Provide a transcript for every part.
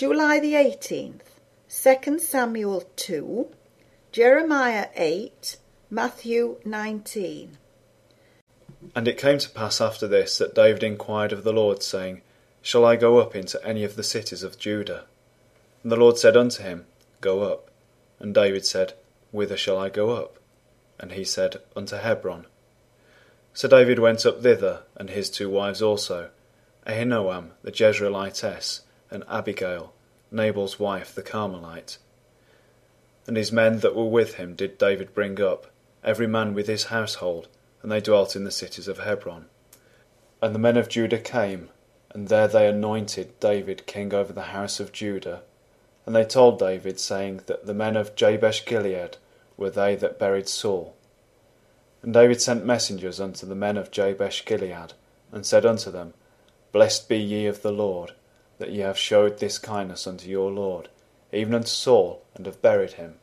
July the 18th, 2 Samuel 2, Jeremiah 8, Matthew 19. And it came to pass after this that David inquired of the Lord, saying, Shall I go up into any of the cities of Judah? And the Lord said unto him, Go up. And David said, Whither shall I go up? And he said, Unto Hebron. So David went up thither, and his two wives also, Ahinoam the Jezreelitess, and Abigail, Nabal's wife the Carmelite. And his men that were with him did David bring up, every man with his household, and they dwelt in the cities of Hebron. And the men of Judah came, and there they anointed David king over the house of Judah. And they told David, saying that the men of Jabesh Gilead were they that buried Saul. And David sent messengers unto the men of Jabesh Gilead, and said unto them, Blessed be ye of the Lord, that ye have showed this kindness unto your Lord, even unto Saul, and have buried him.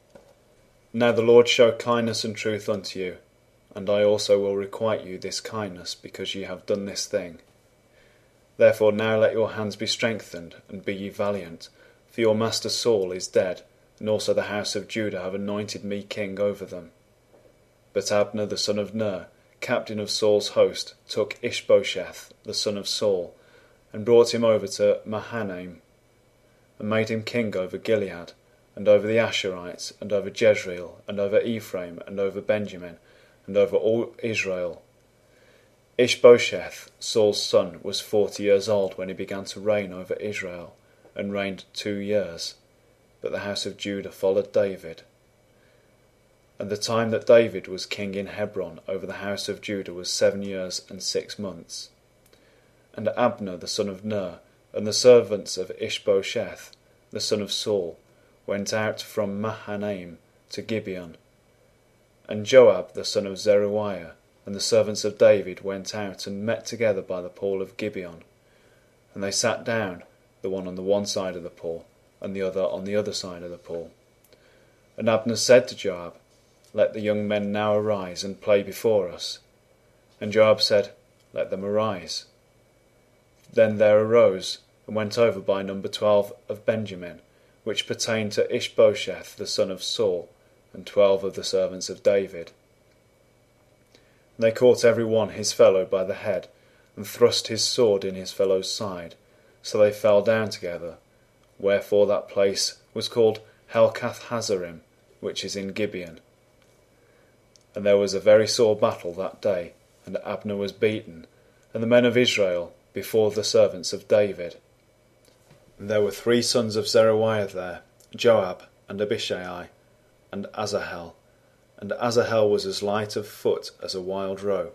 Now the Lord show kindness and truth unto you, and I also will requite you this kindness, because ye have done this thing. Therefore now let your hands be strengthened, and be ye valiant, for your master Saul is dead, and also the house of Judah have anointed me king over them. But Abner the son of Ner, captain of Saul's host, took Ishbosheth the son of Saul, and brought him over to Mahanaim, and made him king over Gilead, and over the Ashurites, and over Jezreel, and over Ephraim, and over Benjamin, and over all Israel. Ishbosheth, Saul's son, was forty years old when he began to reign over Israel, and reigned two years. But the house of Judah followed David. And the time that David was king in Hebron over the house of Judah was seven years and six months. And Abner the son of Ner, and the servants of Ishbosheth, the son of Saul, went out from Mahanaim to Gibeon. And Joab the son of Zeruiah, and the servants of David went out and met together by the pool of Gibeon. And they sat down, the one on the one side of the pool, and the other on the other side of the pool. And Abner said to Joab, Let the young men now arise and play before us. And Joab said, Let them arise. Then there arose and went over by number twelve of Benjamin, which pertained to Ishbosheth the son of Saul, and twelve of the servants of David. And they caught every one his fellow by the head, and thrust his sword in his fellow's side, so they fell down together. Wherefore that place was called Helkath Hazzurim, which is in Gibeon. And there was a very sore battle that day, and Abner was beaten, and the men of Israel before the servants of David. And there were three sons of Zeruiah there, Joab, and Abishai, and Asahel. And Asahel was as light of foot as a wild roe.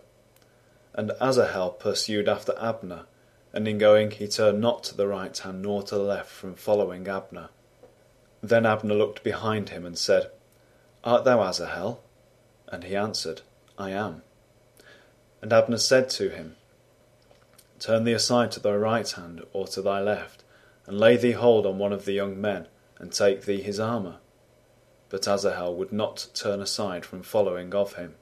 And Asahel pursued after Abner, and in going he turned not to the right hand nor to the left from following Abner. Then Abner looked behind him and said, Art thou Asahel? And he answered, I am. And Abner said to him, Turn thee aside to thy right hand or to thy left, and lay thee hold on one of the young men, and take thee his armour. But Asahel would not turn aside from following of him.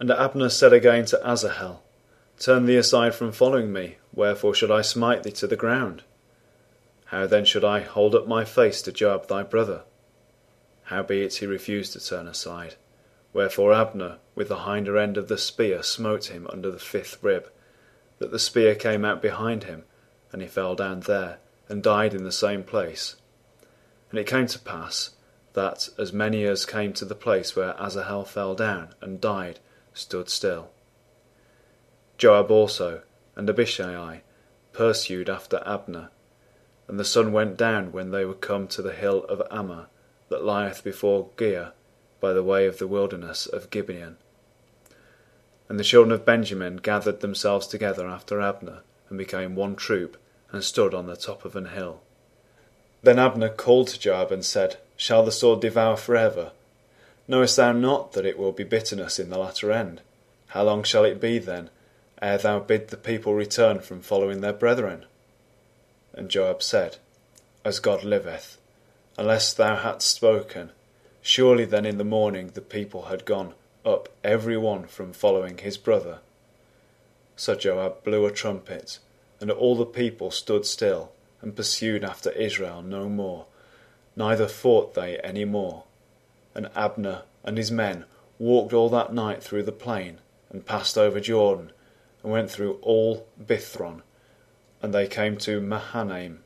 And Abner said again to Asahel, Turn thee aside from following me, wherefore should I smite thee to the ground? How then should I hold up my face to Joab thy brother? Howbeit he refused to turn aside. Wherefore Abner with the hinder end of the spear smote him under the fifth rib, that the spear came out behind him, and he fell down there, and died in the same place. And it came to pass that as many as came to the place where Asahel fell down and died stood still. Joab also and Abishai pursued after Abner, and the sun went down when they were come to the hill of Ammah, that lieth before Giah, by the way of the wilderness of Gibeon. And the children of Benjamin gathered themselves together after Abner, and became one troop, and stood on the top of an hill. Then Abner called to Joab and said, Shall the sword devour for ever? Knowest thou not that it will be bitterness in the latter end? How long shall it be then, ere thou bid the people return from following their brethren? And Joab said, As God liveth, unless thou hadst spoken, surely then in the morning the people had gone up every one from following his brother. So Joab blew a trumpet, and all the people stood still, and pursued after Israel no more, neither fought they any more. And Abner and his men walked all that night through the plain, and passed over Jordan, and went through all Bithron, and they came to Mahanaim.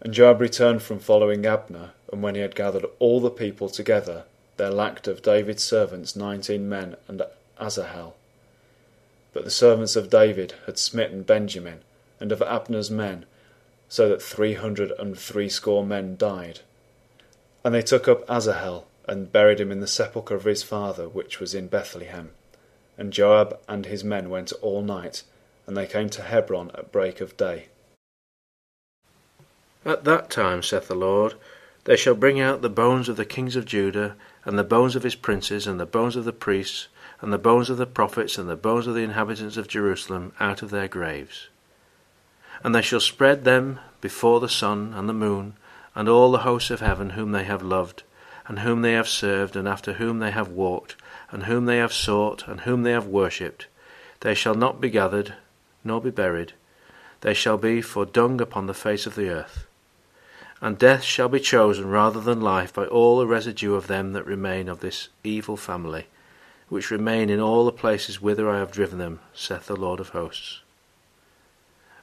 And Joab returned from following Abner, and when he had gathered all the people together, there lacked of David's servants nineteen men and Asahel. But the servants of David had smitten Benjamin, and of Abner's men, so that three hundred and threescore men died. And they took up Asahel, and buried him in the sepulchre of his father, which was in Bethlehem. And Joab and his men went all night, and they came to Hebron at break of day. At that time, saith the Lord, they shall bring out the bones of the kings of Judah, and the bones of his princes, and the bones of the priests, and the bones of the prophets, and the bones of the inhabitants of Jerusalem out of their graves. And they shall spread them before the sun and the moon, and all the hosts of heaven whom they have loved, and whom they have served, and after whom they have walked, and whom they have sought, and whom they have worshipped. They shall not be gathered, nor be buried. They shall be for dung upon the face of the earth. And death shall be chosen rather than life by all the residue of them that remain of this evil family which remain in all the places whither I have driven them, saith the Lord of hosts.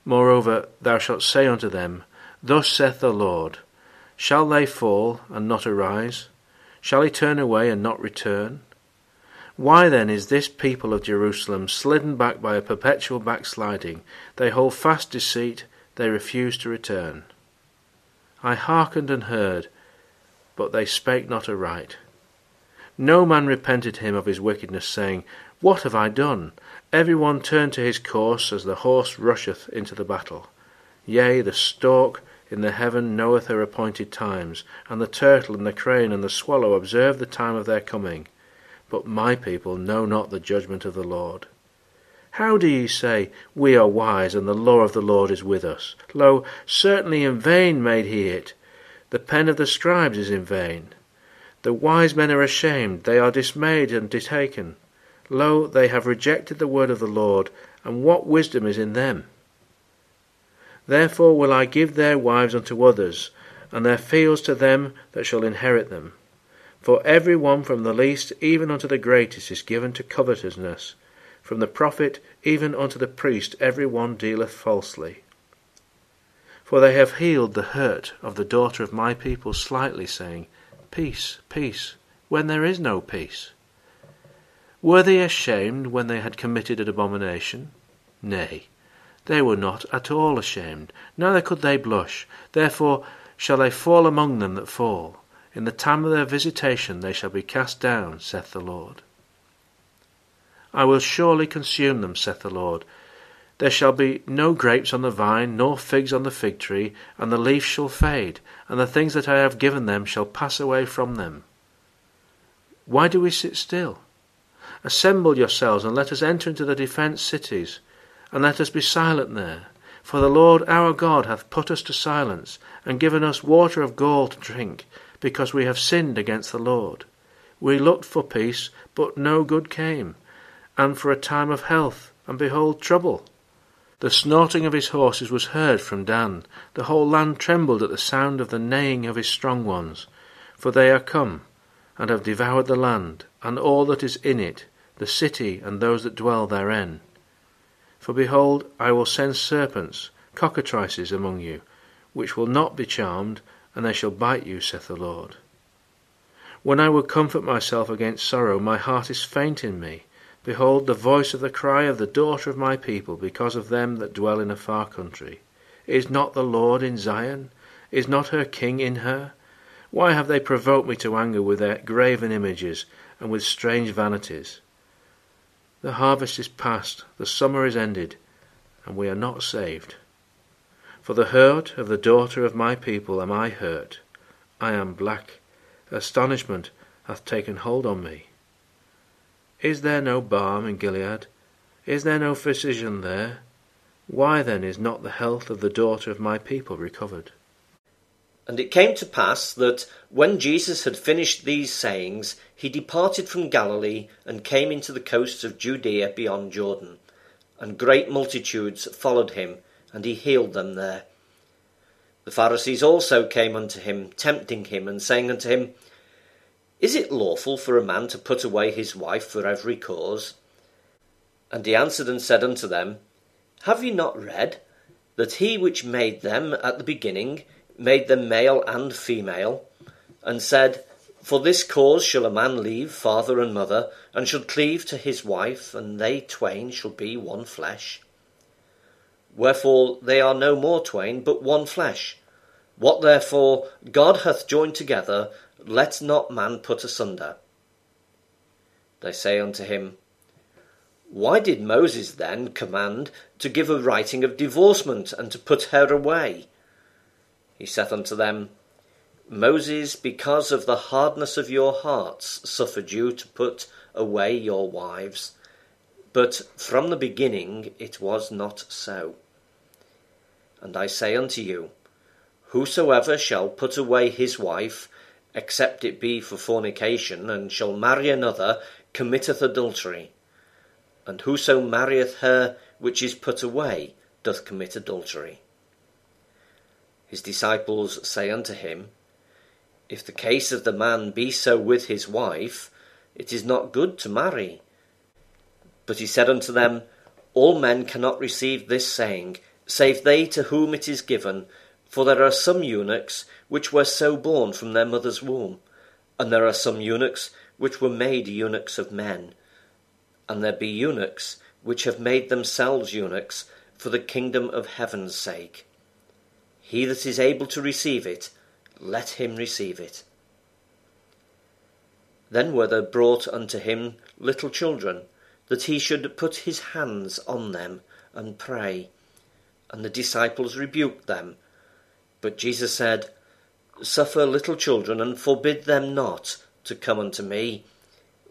Moreover, thou shalt say unto them, Thus saith the Lord, Shall they fall and not arise? Shall he turn away and not return? Why then is this people of Jerusalem slidden back by a perpetual backsliding? They hold fast deceit, they refuse to return. I hearkened and heard, but they spake not aright. No man repented him of his wickedness, saying, What have I done? Every one turned to his course as the horse rusheth into the battle. Yea, the stork in the heaven knoweth her appointed times, and the turtle and the crane and the swallow observe the time of their coming. But my people know not the judgment of the Lord. How do ye say, We are wise, and the law of the Lord is with us? Lo, certainly in vain made he it. The pen of the scribes is in vain. The wise men are ashamed, they are dismayed and detaken. Lo, they have rejected the word of the Lord, and what wisdom is in them? Therefore will I give their wives unto others, and their fields to them that shall inherit them. For every one from the least even unto the greatest is given to covetousness. From the prophet even unto the priest every one dealeth falsely. For they have healed the hurt of the daughter of my people slightly, saying, Peace, peace, when there is no peace. Were they ashamed when they had committed an abomination? Nay, they were not at all ashamed, neither could they blush. Therefore shall they fall among them that fall. In the time of their visitation they shall be cast down, saith the Lord. I will surely consume them, saith the Lord. There shall be no grapes on the vine, nor figs on the fig tree, and the leaf shall fade, and the things that I have given them shall pass away from them. Why do we sit still? Assemble yourselves, and let us enter into the defenced cities, and let us be silent there. For the Lord our God hath put us to silence, and given us water of gall to drink, because we have sinned against the Lord. We looked for peace, but no good came, and for a time of health, and behold trouble. The snorting of his horses was heard from Dan. The whole land trembled at the sound of the neighing of his strong ones. For they are come, and have devoured the land, and all that is in it, the city, and those that dwell therein. For behold, I will send serpents, cockatrices, among you, which will not be charmed, and they shall bite you, saith the Lord. When I would comfort myself against sorrow, my heart is faint in me. Behold, the voice of the cry of the daughter of my people, because of them that dwell in a far country. Is not the Lord in Zion? Is not her king in her? Why have they provoked me to anger with their graven images and with strange vanities? The harvest is past, the summer is ended, and we are not saved. For the hurt of the daughter of my people am I hurt. I am black. Astonishment hath taken hold on me. Is there no balm in Gilead? Is there no physician there? Why then is not the health of the daughter of my people recovered? And it came to pass that, when Jesus had finished these sayings, he departed from Galilee and came into the coasts of Judea beyond Jordan. And great multitudes followed him, and he healed them there. The Pharisees also came unto him, tempting him, and saying unto him, Is it lawful for a man to put away his wife for every cause? And he answered and said unto them, Have ye not read that he which made them at the beginning made them male and female, and said, For this cause shall a man leave father and mother, and shall cleave to his wife, and they twain shall be one flesh? Wherefore they are no more twain, but one flesh. What therefore God hath joined together, let not man put asunder. They say unto him, Why did Moses then command to give a writing of divorcement, and to put her away? He saith unto them, Moses, because of the hardness of your hearts, suffered you to put away your wives, but from the beginning it was not so. And I say unto you, Whosoever shall put away his wife, except it be for fornication, and shall marry another, committeth adultery. And whoso marrieth her which is put away doth commit adultery. His disciples say unto him, If the case of the man be so with his wife, it is not good to marry. But he said unto them, All men cannot receive this saying, save they to whom it is given, for there are some eunuchs which were so born from their mother's womb, and there are some eunuchs which were made eunuchs of men, and there be eunuchs which have made themselves eunuchs for the kingdom of heaven's sake. He that is able to receive it, let him receive it. Then were there brought unto him little children, that he should put his hands on them and pray. And the disciples rebuked them. But Jesus said, Suffer little children, and forbid them not to come unto me,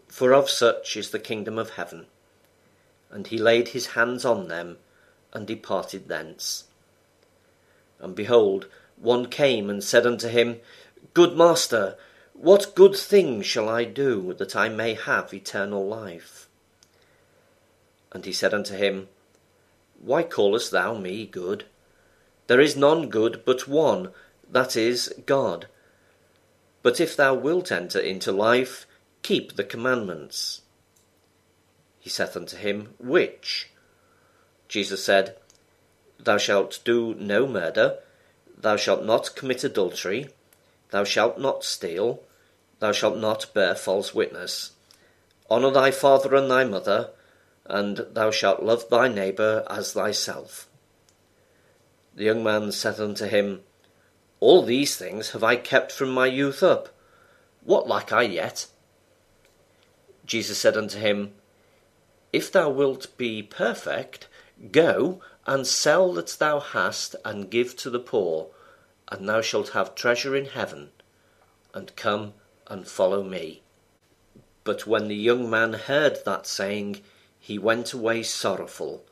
for of such is the kingdom of heaven. And he laid his hands on them, and departed thence. And behold, one came and said unto him, Good master, what good thing shall I do that I may have eternal life? And he said unto him, why callest thou me good? There is none good but one, that is, God. But if thou wilt enter into life, keep the commandments. He saith unto him, Which? Jesus said, Thou shalt do no murder, thou shalt not commit adultery, thou shalt not steal, thou shalt not bear false witness. Honour thy father and thy mother, and thou shalt love thy neighbour as thyself. The young man said unto him, All these things have I kept from my youth up. What lack I yet? Jesus said unto him, If thou wilt be perfect, go and sell that thou hast, and give to the poor, and thou shalt have treasure in heaven. And come and follow me. But when the young man heard that saying, he went away sorrowful,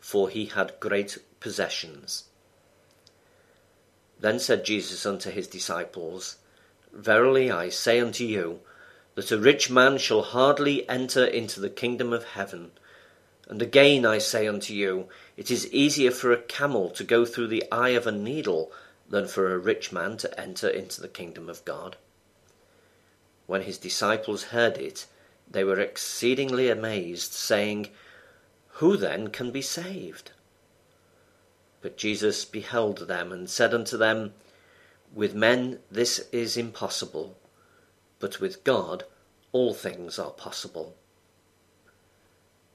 for he had great possessions. Then said Jesus unto his disciples, Verily I say unto you, that a rich man shall hardly enter into the kingdom of heaven. And again I say unto you, it is easier for a camel to go through the eye of a needle than for a rich man to enter into the kingdom of God. When his disciples heard it, they were exceedingly amazed, saying, Who then can be saved? But Jesus beheld them, and said unto them, With men this is impossible, but with God all things are possible.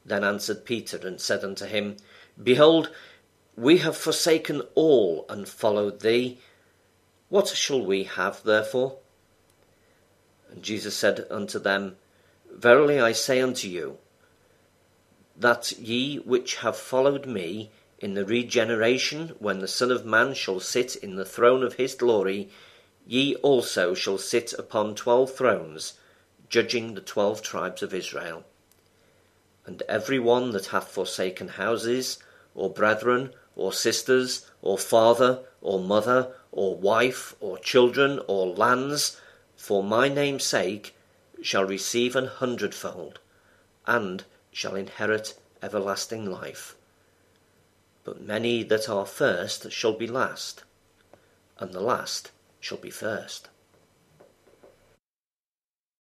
Then answered Peter, and said unto him, Behold, we have forsaken all, and followed thee. What shall we have therefore? And Jesus said unto them, Verily I say unto you, that ye which have followed me in the regeneration, when the Son of Man shall sit in the throne of his glory, ye also shall sit upon twelve thrones, judging the twelve tribes of Israel. And every one that hath forsaken houses, or brethren, or sisters, or father, or mother, or wife, or children, or lands, for my name's sake, shall receive an hundredfold, and shall inherit everlasting life. But many that are first shall be last, and the last shall be first.